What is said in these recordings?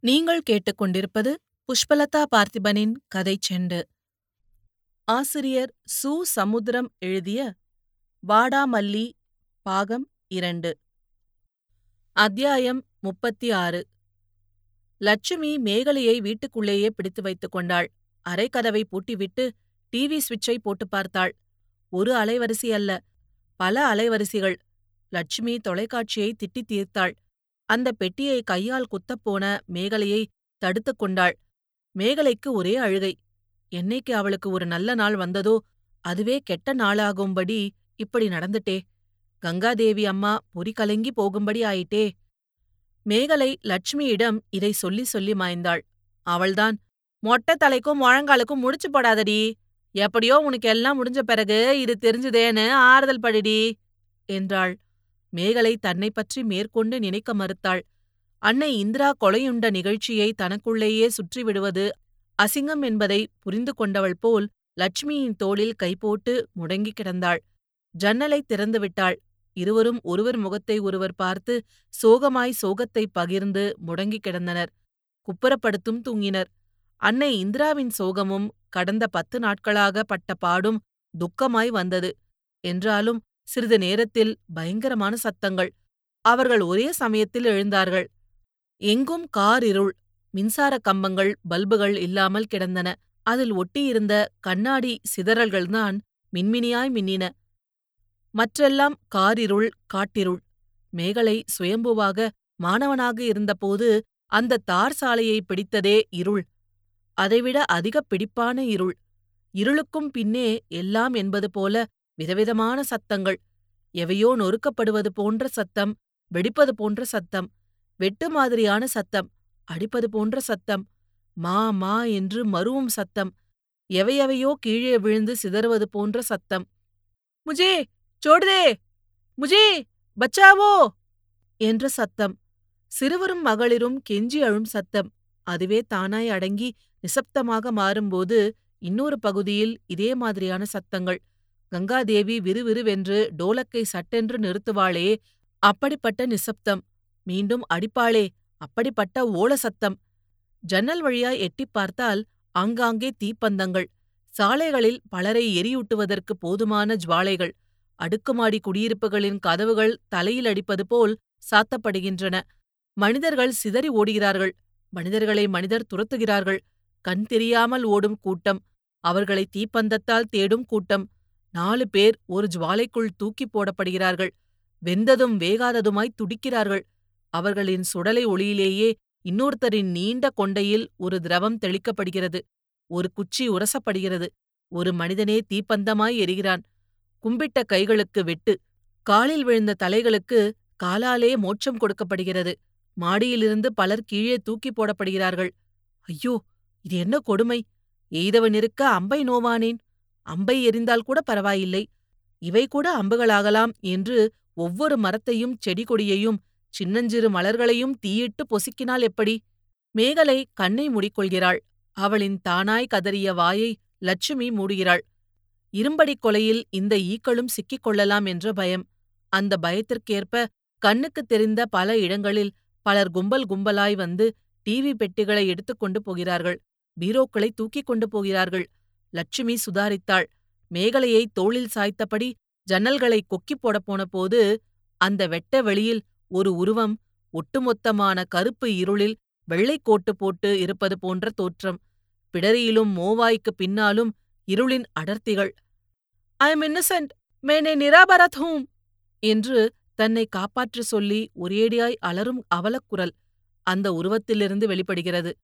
நீங்கள் கேட்டுக்கொண்டிருப்பது புஷ்பலதா பார்த்திபனின் கதை செண்டு. ஆசிரியர் சு. சமுத்திரம் எழுதிய வாடாமல்லி பாகம் இரண்டு. அத்தியாயம் முப்பத்தி ஆறு லட்சுமி மேகலையை வீட்டுக்குள்ளேயே பிடித்து வைத்துக் கொண்டாள். அரைக்கதவை பூட்டிவிட்டு டிவி சுவிட்சை போட்டு பார்த்தாள். ஒரு அலைவரிசை அல்ல பல அலைவரிசைகள். லட்சுமி தொலைக்காட்சியை திட்டித் தீர்த்தாள். அந்த பெட்டியை கையால் குத்தப்போன மேகலையை தடுத்துக் கொண்டாள். மேகலைக்கு ஒரே அழுகை. என்னைக்கு அவளுக்கு ஒரு நல்ல நாள் வந்ததோ அதுவே கெட்ட நாளாகும்படி இப்படி நடந்துட்டே. கங்காதேவி அம்மா பொறி கலங்கி போகும்படி ஆயிட்டே. மேகலை லட்சுமியிடம் இதை சொல்லி சொல்லி மாய்ந்தாள். அவள்தான் மொட்டை தலைக்கும் முழங்காலுக்கும் முடிச்சு போடாதடி. எப்படியோ உனக்கு எல்லாம் முடிஞ்ச பிறகு இது தெரிஞ்சுதேன்னு ஆறுதல் படிடி என்றாள். மேகலை தன்னை பற்றி மேற்கொண்டு நினைக்க மறுத்தாள். அன்னை இந்திரா கொலையுண்ட நிகழ்ச்சியை தனக்குள்ளேயே சுற்றிவிடுவது அசிங்கம் என்பதை புரிந்து கொண்டவள் போல் லட்சுமியின் தோளில் கைபோட்டு முடங்கிக் கிடந்தாள். ஜன்னலை திறந்துவிட்டாள் இருவரும் ஒருவர் முகத்தை ஒருவர் பார்த்து சோகமாய் சோகத்தை பகிர்ந்து முடங்கிக் கிடந்தனர். குப்புறப்படுத்தும் தூங்கினர். அன்னை இந்திராவின் சோகமும் கடந்த பத்து நாட்களாக பட்ட பாடும் துக்கமாய் வந்தது. என்றாலும் சிறிது நேரத்தில் பயங்கரமான சத்தங்கள். அவர்கள் ஒரே சமயத்தில் எழுந்தார்கள். எங்கும் கார் இருள் மின்சார கம்பங்கள் பல்புகள் இல்லாமல் கிடந்தன. அதில் ஒட்டியிருந்த கண்ணாடி சிதறல்கள்தான் மின்மினியாய் மின்னின. மற்றெல்லாம் காரிருள் காட்டிருள். மேகலை சுயம்புவாக மாணவனாக இருந்தபோது அந்த தார் சாலையை பிடித்ததே இருள். அதைவிட அதிக பிடிப்பான இருள். இருளுக்கும் பின்னே எல்லாம் என்பது போல விதவிதமான சத்தங்கள். எவையோ நொறுக்கப்படுவது போன்ற சத்தம் வெடிப்பது போன்ற சத்தம் வெட்டு மாதிரியான சத்தம் அடிப்பது போன்ற சத்தம் மா மா என்று மருவும் சத்தம் எவையவையோ கீழே விழுந்து சிதறுவது போன்ற சத்தம். முஜே சோடுதே முஜே பச்சாவோ என்ற சத்தம். சிறுவரும் மகளிரும் கெஞ்சி அழும் சத்தம். அதுவே தானாய் அடங்கி நிசப்தமாக மாறும்போது இன்னொரு பகுதியில் இதே மாதிரியான சத்தங்கள். கங்காதேவி விறுவிறுவென்று டோலக்கை சட்டென்று நிறுத்துவாளே அப்படிப்பட்ட நிசப்தம். மீண்டும் அடிப்பாளே அப்படிப்பட்ட ஓல சத்தம். ஜன்னல் வழியாய் எட்டிப் பார்த்தால் ஆங்காங்கே தீப்பந்தங்கள். சாலைகளில் பலரை எரியூட்டுவதற்கு போதுமான ஜுவாலைகள். அடுக்குமாடி குடியிருப்புகளின் கதவுகள் தலையில் அடிப்பது போல் சாத்தப்படுகின்றன. மனிதர்கள் சிதறி ஓடுகிறார்கள். மனிதர்களை மனிதர் துரத்துகிறார்கள். கண் தெரியாமல் ஓடும் கூட்டம். அவர்களை தீப்பந்தத்தால் தேடும் கூட்டம். நாலு பேர் ஒரு ஜுவாலைக்குள் தூக்கிப் போடப்படுகிறார்கள். வெந்ததும் வேகாததுமாய் துடிக்கிறார்கள். அவர்களின் சுடலை ஒளியிலேயே இன்னொருத்தரின் நீண்ட கொண்டையில் ஒரு திரவம் தெளிக்கப்படுகிறது. ஒரு குச்சி உரசப்படுகிறது. ஒரு மனிதனே தீப்பந்தமாய் எரிகிறான். கும்பிட்ட கைகளுக்கு வெட்டு. காலில் விழுந்த தலைகளுக்கு காலாலே மோட்சம் கொடுக்கப்படுகிறது. மாடியிலிருந்து பலர் கீழே தூக்கி போடப்படுகிறார்கள். ஐயோ இது என்ன கொடுமை? எய்தவன் இருக்க அம்பை நோவானேன். அம்பை எரிந்தால் கூட பரவாயில்லை. இவை கூட அம்புகளாகலாம் என்று ஒவ்வொரு மரத்தையும் செடி கொடியையும் சின்னஞ்சிறு மலர்களையும் தீயிட்டு பொசுக்கினால் எப்படி? மேகலை கண்ணை மூடிக்கொள்கிறாள். அவளின் தானாய் கதறிய வாயை லட்சுமி மூடுகிறாள். இரும்படிக் கொலையில் இந்த ஈக்களும் சிக்கிக் கொள்ளலாம் என்ற பயம். அந்த பயத்திற்கேற்ப கண்ணுக்குத் தெரிந்த பல இடங்களில் பலர் கும்பல் கும்பலாய் வந்து டிவி பெட்டிகளை எடுத்துக்கொண்டு போகிறார்கள். பீரோக்களை தூக்கிக் கொண்டு போகிறார்கள். லட்சுமி சுதாரித்தாள். மேகலையை தோளில் சாய்த்தபடி ஜன்னல்களை கொக்கிப் போடப் போனபோது அந்த வெட்ட வெளியில் ஒரு உருவம் ஒட்டுமொத்தமான கருப்பு இருளில் வெள்ளைக்கோட்டு போட்டு இருப்பது போன்ற தோற்றம். பிடரியிலும் மோவாய்க்குப் பின்னாலும் இருளின் அடர்த்திகள். ஐ எம் இன்னசென்ட் மேனே நிராபரத் ஹூம் என்று தன்னை காப்பாற்ற சொல்லி ஒரேடியாய் அலரும் அவலக்குரல் அந்த உருவத்திலிருந்து வெளிப்படுகிறது.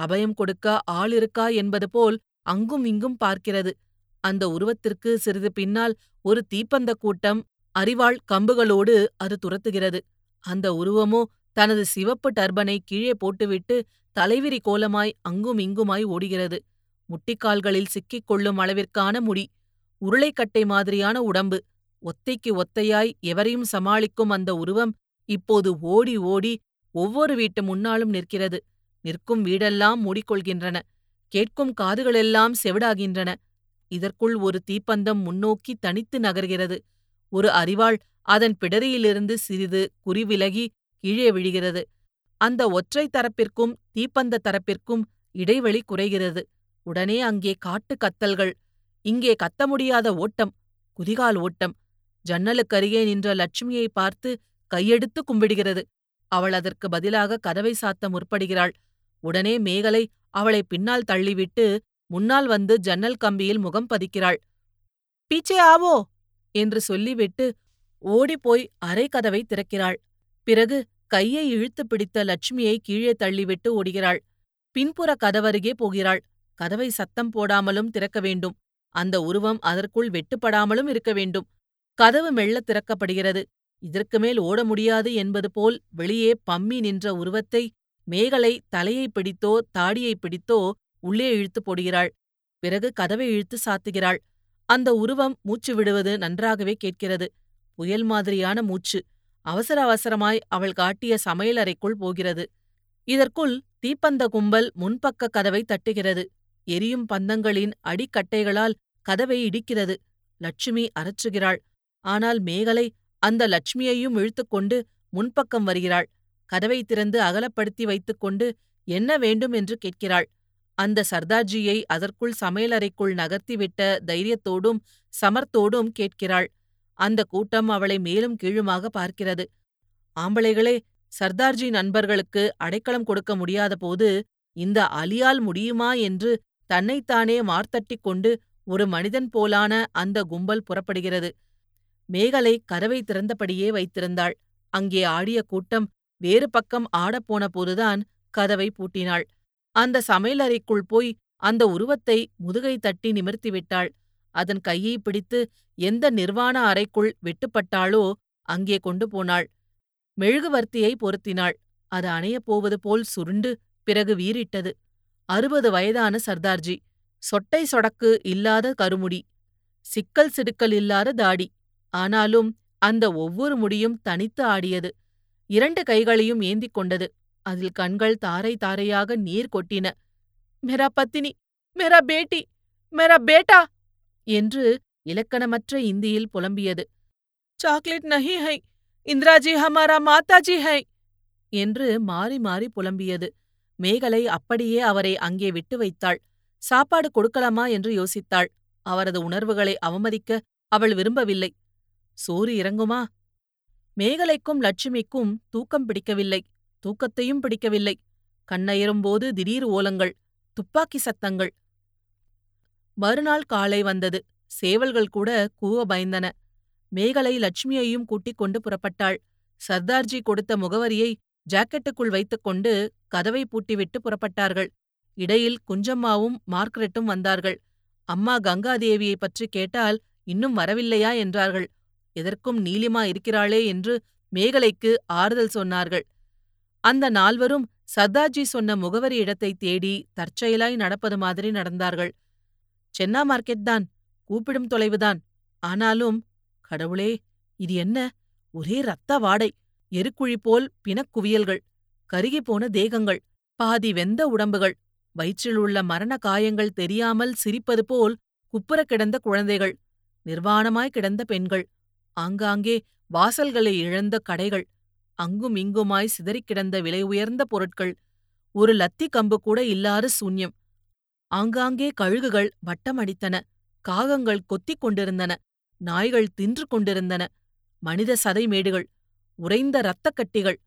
அபயம் கொடுக்க ஆள் இருக்கா? என்பது போல் அங்கும் இங்கும் பார்க்கிறது. அந்த உருவத்திற்கு சிறிது பின்னால் ஒரு தீப்பந்த கூட்டம் அரிவாள் கம்புகளோடு அது துரத்துகிறது. அந்த உருவமோ தனது சிவப்பு டர்பனை கீழே போட்டுவிட்டு தலைவிரி கோலமாய் அங்கும் இங்குமாய் ஓடுகிறது. முட்டிக்கால்களில் சிக்கிக் கொள்ளும் அளவிற்கான முடி உருளைக்கட்டை மாதிரியான உடம்பு ஒத்தைக்கு ஒத்தையாய் எவரையும் சமாளிக்கும் அந்த உருவம் இப்போது ஓடி ஓடி ஒவ்வொரு வீட்டு முன்னாலும் நிற்கிறது. நிற்கும் வீடெல்லாம் மூடிக்கொள்கின்றன. கேட்கும் காதுகளெல்லாம் செவிடாகின்றன. இதற்குள் ஒரு தீப்பந்தம் முன்னோக்கி தனித்து நகர்கிறது. ஒரு அறிவாள் அதன் பிடரியிலிருந்து சிறிது குறிவிலகி கீழே விழுகிறது. அந்த ஒற்றை தரப்பிற்கும் தீப்பந்த தரப்பிற்கும் இடைவெளி குறைகிறது. உடனே அங்கே காட்டு கத்தல்கள். இங்கே கத்த முடியாத ஓட்டம் குதிகால் ஓட்டம். ஜன்னலுக்கருகே நின்ற லட்சுமியை பார்த்து கையெடுத்து கும்பிடுகிறது. அவள் அதற்கு பதிலாக கதவை சாத்த முற்படுகிறாள். உடனே மேகலை அவளை பின்னால் தள்ளிவிட்டு முன்னால் வந்து ஜன்னல் கம்பியில் முகம் பதிக்கிறாள். பீச்சே ஆவோ? என்று சொல்லிவிட்டு ஓடிப்போய் அரை கதவை திறக்கிறாள். பிறகு கையை இழுத்து பிடித்த லட்சுமியை கீழே தள்ளிவிட்டு ஓடுகிறாள். பின்புற கதவருகே போகிறாள். கதவை சத்தம் போடாமலும் திறக்க வேண்டும். அந்த உருவம் அதற்குள் வெட்டுப்படாமலும் இருக்க வேண்டும். கதவு மெல்ல திறக்கப்படுகிறது. இதற்கு மேல் ஓட முடியாது என்பது போல் வெளியே பம்மி நின்ற உருவத்தை மேகலை தலையை பிடித்தோ தாடியை பிடித்தோ உள்ளே இழுத்து போடுகிறாள். பிறகு கதவை இழுத்து சாத்துகிறாள். அந்த உருவம் மூச்சு விடுவது நன்றாகவே கேட்கிறது. புயல் மாதிரியான மூச்சு. அவசர அவசரமாய் அவள் காட்டிய சமையலறைக்குள் போகிறது. இதற்குள் தீப்பந்த கும்பல் முன்பக்க கதவை தட்டுகிறது. எரியும் பந்தங்களின் அடிக்கட்டைகளால் கதவை இடிக்கிறது. லட்சுமி அரற்றுகிறாள் ஆனால் மேகலை அந்த லட்சுமியையும் இழுத்துக்கொண்டு முன்பக்கம் வருகிறாள். கதவை திறந்து அகலப்படுத்தி வைத்துக்கொண்டு என்ன வேண்டும்? என்று கேட்கிறாள். அந்த சர்தார்ஜியை அதற்குள் சமையலறைக்குள் நகர்த்திவிட்ட தைரியத்தோடும் சமர்த்தோடும் கேட்கிறாள். அந்த கூட்டம் அவளை மேலும் கீழுமாக பார்க்கிறது. ஆம்பளைகளே சர்தார்ஜி நண்பர்களுக்கு அடைக்கலம் கொடுக்க முடியாத போது இந்த அலியால் முடியுமா? என்று தன்னைத்தானே மார்த்தட்டிக் கொண்டு ஒரு மனிதன் போலான அந்த கும்பல் புறப்படுகிறது. மேகலை கதவை திறந்தபடியே வைத்திருந்தாள். அங்கே ஆடிய கூட்டம் வேறு பக்கம் ஆடப்போன போதுதான் கதவை பூட்டினாள். அந்த சமையலறைக்குள் போய் அந்த உருவத்தை முதுகை தட்டி நிமிர்த்திவிட்டாள் அதன் கையை பிடித்து எந்த நிர்வாண அறைக்குள் வெட்டுப்பட்டாளோ அங்கே கொண்டு போனாள். மெழுகுவர்த்தியை பொருத்தினாள். அது அணையப் போவது போல் சுருண்டு பிறகு வீறிட்டது. அறுபது வயதான சர்தார்ஜி. சொட்டை சொடக்கு இல்லாத கருமுடி. சிக்கல் சிடுக்கல் இல்லாத தாடி. ஆனாலும் அந்த ஒவ்வொரு முடியும் தனித்து ஆடியது. இரண்டு கைகளையும் ஏந்திக் கொண்டது. அதில் கண்கள் தாரை தாரையாக நீர் கொட்டின. மெரா பத்தினி மெரா பேட்டி மெரா பேட்டா! என்று இலக்கணமற்ற இந்தியில் புலம்பியது. சாக்லேட் நஹி ஹை இந்திராஜி ஹமாரா மாதாஜி ஹை! என்று மாறி மாறி புலம்பியது. மேகலை அப்படியே அவரை அங்கே விட்டு வைத்தாள். சாப்பாடு கொடுக்கலாமா? என்று யோசித்தாள். அவரது உணர்வுகளை அவமதிக்க அவள் விரும்பவில்லை. சோறு இறங்குமா? மேகலைக்கும் லட்சுமிக்கும் தூக்கம் பிடிக்கவில்லை. தூக்கத்தையும் பிடிக்கவில்லை. கண்ணயரும்போது திடீர் ஓலங்கள் துப்பாக்கி சத்தங்கள். மறுநாள் காலை வந்தது. சேவல்கள் கூட கூவ பயந்தன. மேகலை லட்சுமியையும் கூட்டிக் கொண்டு புறப்பட்டாள். சர்தார்ஜி கொடுத்த முகவரியை ஜாக்கெட்டுக்குள் வைத்துக்கொண்டு கதவை பூட்டிவிட்டு புறப்பட்டார்கள். இடையில் குஞ்சம்மாவும் மார்க்ரெட்டும் வந்தார்கள். அம்மா கங்காதேவியைப் பற்றி கேட்டால் இன்னும் வரவில்லையா? என்றார்கள். எதற்கும் நீலிமா இருக்கிறாளே என்று மேகலைக்கு ஆறுதல் சொன்னார்கள். அந்த நால்வரும் சர்தார்ஜி சொன்ன முகவரி இடத்தை தேடி தற்செயலாய் நடப்பது மாதிரி நடந்தார்கள். சென்னா மார்க்கெட் தான் கூப்பிடும் தொலைவுதான் ஆனாலும் கடவுளே இது என்ன? ஒரே ரத்த வாடை எருக்குழி போல் பிணக்குவியல்கள் கருகிப்போன தேகங்கள் பாதி வெந்த உடம்புகள் வயிற்றில் உள்ள மரண காயங்கள் தெரியாமல் சிரிப்பது போல் குப்புற கிடந்த குழந்தைகள் நிர்வாணமாய் கிடந்த பெண்கள் ஆங்காங்கே வாசல்களை இழந்த கடைகள் அங்கும் இங்குமாய் சிதறிக்கிடந்த விலை உயர்ந்த பொருட்கள் ஒரு லத்தி கம்பு கூட இல்லாத சூன்யம். ஆங்காங்கே கழுகுகள் வட்டமடித்தன காகங்கள் கொத்திக் கொண்டிருந்தன நாய்கள் தின்று கொண்டிருந்தன மனித சதைமேடுகள் உறைந்த இரத்தக்கட்டிகள்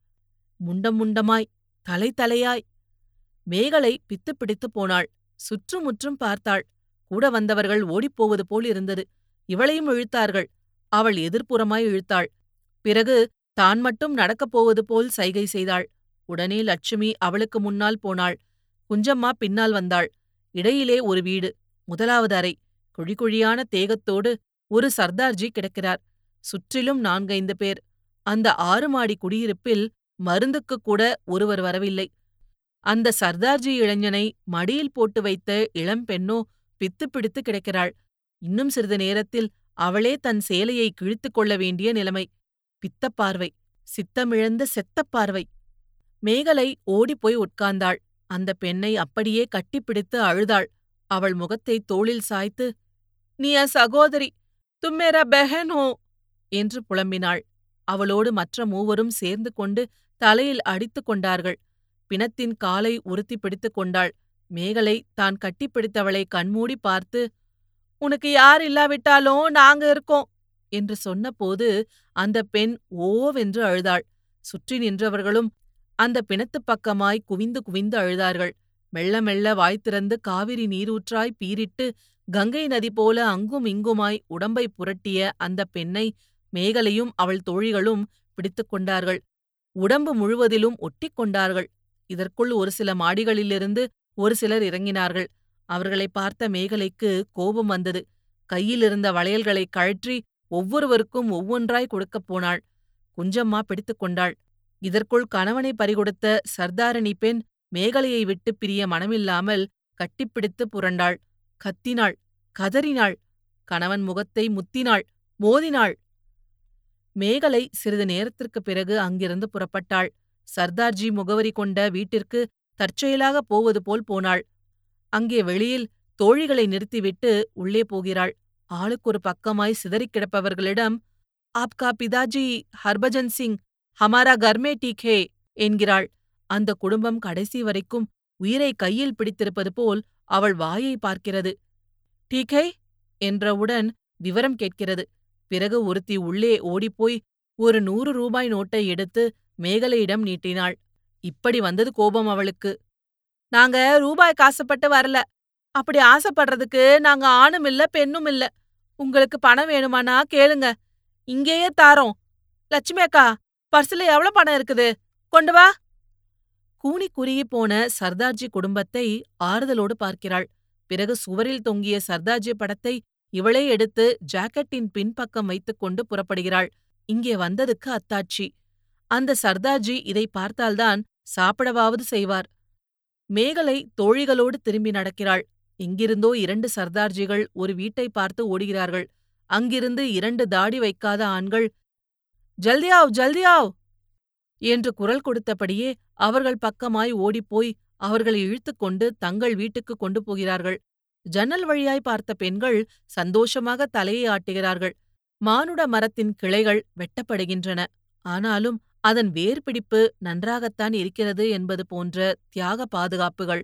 முண்டம் முண்டமாய் தலை தலையாய். மேகலை பித்து பிடித்துப் போனாள் சுற்றுமுற்றும் பார்த்தாள் கூட வந்தவர்கள் ஓடிப்போவது போல் இருந்தது இவளையும் இழுத்தார்கள். அவள் எதிர்ப்புறமாய் இழுத்தாள். பிறகு தான் மட்டும் நடக்கப் போவது போல் சைகை செய்தாள். உடனே லட்சுமி அவளுக்கு முன்னால் போனாள். குஞ்சம்மா பின்னால் வந்தாள். இடையிலே ஒரு வீடு முதலாவது அறை. குழிக்குழியான தேகத்தோடு ஒரு சர்தார்ஜி கிடக்கிறார். சுற்றிலும் நான்கைந்து பேர். அந்த ஆறு மாடி குடியிருப்பில் மருந்துக்குக் கூட ஒருவர் வரவில்லை. அந்த சர்தார்ஜி இளைஞனை மடியில் போட்டு வைத்த இளம்பெண்ணோ பித்து பிடித்து கிடக்கிறாள். இன்னும் சிறிது நேரத்தில் அவளே தன் சேலையை கிழித்துக் கொள்ள வேண்டிய நிலைமை. பித்தப்பார்வை சித்தமிழந்த செத்தப் பார்வை. மேகலை ஓடிப்போய் உட்கார்ந்தாள். அந்த பெண்ணை அப்படியே கட்டிப்பிடித்து அழுதாள். அவள் முகத்தை தோளில் சாய்த்து நீ என் சகோதரி தும்மேரா பெஹனோ என்று புலம்பினாள். அவளோடு மற்ற மூவரும் சேர்ந்து கொண்டு தலையில் அடித்துக் கொண்டார்கள். பிணத்தின் காலை உறுத்தி பிடித்துக் கொண்டாள். மேகலை தான் கட்டிப்பிடித்தவளை கண்மூடி பார்த்து உனக்கு யார் இல்லாவிட்டாலும் நாங்க இருக்கோம் என்று சொன்னபோது அந்த பெண் ஓவென்று அழுதாள். சுற்றி நின்றவர்களும் அந்த பிணத்துப் பக்கமாய் குவிந்து குவிந்து அழுதார்கள். மெல்ல மெல்ல வாய்த்திறந்து காவிரி நீரூற்றாய் பீரிட்டு கங்கை நதி போல அங்கும் இங்குமாய் உடம்பை புரட்டிய அந்த பெண்ணை மேகலையும் அவள் தோழிகளும் பிடித்துக் கொண்டார்கள். உடம்பு முழுவதிலும் ஒட்டிக் கொண்டார்கள். இதற்குள் ஒரு சில மாடிகளிலிருந்து ஒரு சிலர் இறங்கினார்கள். அவர்களை பார்த்த மேகலைக்கு கோபம் வந்தது. கையிலிருந்த வளையல்களை கழற்றி ஒவ்வொருவருக்கும் ஒவ்வொன்றாய் கொடுக்கப் போனாள். குஞ்சம்மா பிடித்துக் கொண்டாள். இதற்குள் கணவனை பறிகொடுத்த சர்தாரணி பெண் மேகலையை விட்டு பிரிய மனமில்லாமல் கட்டிப்பிடித்து புரண்டாள். கத்தினாள். கதறினாள். கணவன் முகத்தை முத்தினாள். மோதினாள். மேகலை சிறிது நேரத்திற்குப் பிறகு அங்கிருந்து புறப்பட்டாள். சர்தார்ஜி முகவரி கொண்ட வீட்டிற்கு தற்செயலாக போவது போல் போனாள். அங்கே வெளியில் தோழிகளை நிறுத்திவிட்டு உள்ளே போகிறாள். ஆளுக்கொரு பக்கமாய் சிதறிக் கிடப்பவர்களிடம் ஆப்கா பிதாஜி ஹர்பஜன் சிங் ஹமாரா கர்மே டீக் ஹே என்கிறாள். அந்த குடும்பம் கடைசி வரைக்கும் உயிரை கையில் பிடித்திருப்பது போல் அவள் வாயை பார்க்கிறது. டீக் என்றவுடன் விவரம் கேட்கிறது. பிறகு ஒருத்தி உள்ளே ஓடிப்போய் ஒரு நூறு ரூபாய் நோட்டை எடுத்து மேகலையிடம் நீட்டினாள். இப்படி வந்தது கோபம் அவளுக்கு. நாங்க ரூபாய் காசுப்பட்டு வரல. அப்படி ஆசைப்படுறதுக்கு நாங்க ஆணும் இல்ல பெண்ணும் இல்ல. உங்களுக்கு பணம் வேணுமானா கேளுங்க. இங்கேயே தாரோம். லட்சுமி அக்கா பர்சுல எவ்வளவு பணம் இருக்குது? கொண்டு வா. கூனி குறுகி போன சர்தார்ஜி குடும்பத்தை ஆறுதலோடு பார்க்கிறாள். பிறகு சுவரில் தொங்கிய சர்தார்ஜி படத்தை இவளே எடுத்து ஜாக்கெட்டின் பின்பக்கம் வைத்துக்கொண்டு புறப்படுகிறாள். இங்கே வந்ததுக்கு அத்தாட்சி. அந்த சர்தார்ஜி இதை பார்த்தால்தான் சாப்பிடவாவது செய்வார். மேகலை தோழிகளோடு திரும்பி நடக்கிறாள். இங்கிருந்தோ இரண்டு சர்தார்ஜிகள் ஒரு வீட்டை பார்த்து ஓடுகிறார்கள். அங்கிருந்து இரண்டு தாடி வைக்காத ஆண்கள் ஜல்தியாவ் ஜல்தியாவ் என்று குரல் கொடுத்தபடியே அவர்கள் பக்கமாய் ஓடிப்போய் அவர்களை இழுத்துக்கொண்டு தங்கள் வீட்டுக்கு கொண்டு போகிறார்கள். ஜன்னல் வழியாய் பார்த்த பெண்கள் சந்தோஷமாக தலையை ஆட்டுகிறார்கள். மானுட மரத்தின் கிளைகள் வெட்டப்படுகின்றன. ஆனாலும் அதன் வேர்பிடிப்பு நன்றாகத்தான் இருக்கிறது என்பது போன்ற தியாக பாதுகாப்புகள்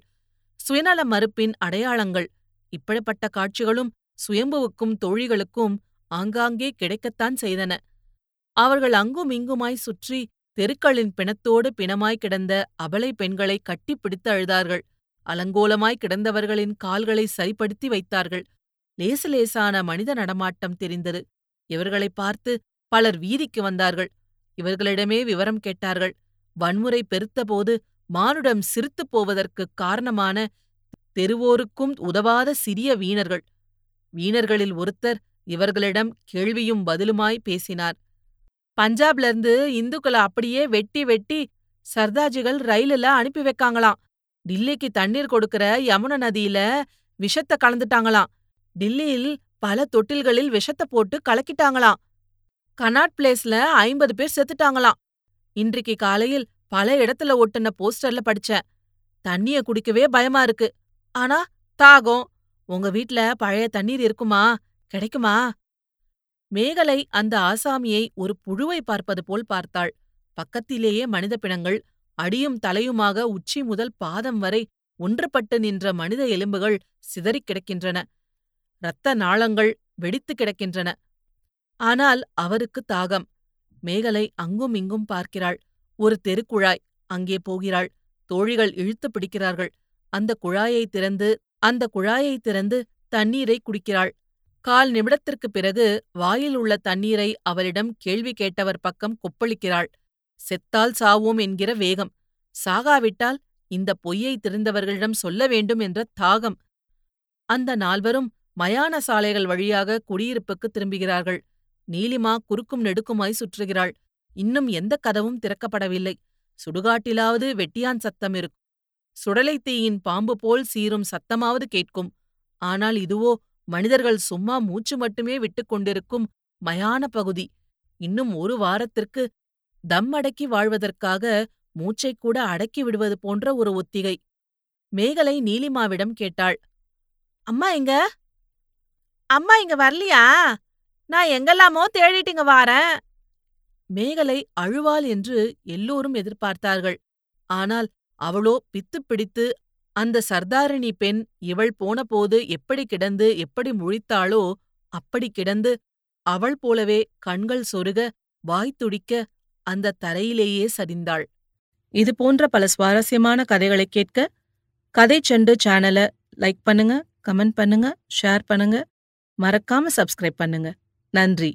சுயநல மறுப்பின் அடையாளங்கள் இப்படிப்பட்ட காட்சிகளும் சுயம்புவுக்கும் தோழிகளுக்கும் ஆங்காங்கே கிடைக்கத்தான் செய்தன. அவர்கள் அங்கும் இங்குமாய் சுற்றி தெருக்களின் பிணத்தோடு பிணமாய் கிடந்த அபலை பெண்களை கட்டிப்பிடித்து அழுதார்கள். அலங்கோலமாய் கிடந்தவர்களின் கால்களை சரிப்படுத்தி வைத்தார்கள். லேசு லேசான மனித நடமாட்டம் தெரிந்தது. இவர்களைப் பார்த்து பலர் வீதிக்கு வந்தார்கள். இவர்களிடமே விவரம் கேட்டார்கள். வன்முறை பெருத்தபோது மானுடம் சிரித்துப் போவதற்குக் காரணமான தெருவோருக்கும் உதவாத சிறிய வீணர்கள். வீணர்களில் ஒருத்தர் இவர்களிடம் கேள்வியும் பதிலுமாய் பேசினார். பஞ்சாப்ல இருந்து இந்துக்களை அப்படியே வெட்டி வெட்டி சர்தாஜிகள் ரயிலுல அனுப்பி வைக்காங்களாம். டில்லிக்கு தண்ணீர் கொடுக்கிற யமுன நதியில விஷத்த கலந்துட்டாங்களாம். டில்லியில் பல தொட்டில்களில் விஷத்த போட்டு கலக்கிட்டாங்களாம். கனாட் பிளேஸ்ல ஐம்பது பேர் செத்துட்டாங்களாம். இன்றைக்கு காலையில் பல இடத்துல ஒட்டுன போஸ்டர்ல படிச்சேன். தண்ணிய குடிக்கவே பயமா இருக்கு. ஆனா தாகம். உங்க வீட்ல பழைய தண்ணீர் இருக்குமா? கிடைக்குமா? மேகலை அந்த ஆசாமியை ஒரு புழுவை பார்ப்பது போல் பார்த்தாள். பக்கத்திலேயே மனித பிணங்கள் அடியும் தலையுமாக உச்சி முதல் பாதம் வரை ஒன்றுபட்டு நின்ற மனித எலும்புகள் சிதறிக் கிடக்கின்றன. இரத்த நாளங்கள் வெடித்து கிடக்கின்றன. ஆனால் அவருக்கு தாகம். மேகலை அங்கும் இங்கும் பார்க்கிறாள். ஒரு தெருக்குழாய் அங்கே போகிறாள். தோழிகள் இழுத்து பிடிக்கிறார்கள். அந்த குழாயை திறந்து அந்த குழாயை திறந்து தண்ணீரை குடிக்கிறாள். கால் நிமிடத்திற்குப் பிறகு வாயில் உள்ள தண்ணீரை அவளிடம் கேள்வி கேட்டவர் பக்கம் கொப்பளிக்கிறாள். செத்தால் சாவோம் என்கிற வேகம். சாகாவிட்டால் இந்த பொய்யை தெரிந்தவர்களிடம் சொல்ல வேண்டும் என்ற தாகம். அந்த நால்வரும் மயான சாலைகள் வழியாக குடியிருப்புக்கு திரும்புகிறார்கள். நீலிமா குறுக்கும் நெடுக்குமாய் சுற்றுகிறாள். இன்னும் எந்த கதவும் திறக்கப்படவில்லை. சுடுகாட்டிலாவது வெட்டியான் சத்தம் இருக்கும். சுடலைத் தீயின் பாம்பு போல் சீரும் சத்தமாவது கேட்கும். ஆனால் இதுவோ மனிதர்கள் சும்மா மூச்சு மட்டுமே விட்டுக் கொண்டிருக்கும் மயான பகுதி. இன்னும் ஒரு வாரத்திற்கு தம் அடக்கி வாழ்வதற்காக மூச்சைக் கூட அடக்கி விடுவது போன்ற ஒரு ஒத்திகை. மேகலை நீலிமாவிடம் கேட்டாள். அம்மா எங்க? அம்மா இங்க வரலையா? நான் எங்கெல்லாமோ தேடிட்டுங்க வாரேன். மேகலை அழுவாள் என்று எல்லோரும் எதிர்பார்த்தார்கள். ஆனால் அவளோ பித்துப் பிடித்து அந்த சர்தாரிணி பெண் இவள் போனபோது எப்படி கிடந்து எப்படி முழித்தாளோ அப்படி கிடந்து அவள் போலவே கண்கள் சொருக வாய்த்துடிக்க அந்த தரையிலேயே சரிந்தாள் இது போன்ற பல சுவாரஸ்யமான கதைகளை கேட்க கதை செண்டு சேனலை லைக் பண்ணுங்க கமெண்ட் பண்ணுங்க ஷேர் பண்ணுங்க. மறக்காம சப்ஸ்கிரைப் பண்ணுங்க. நன்றி.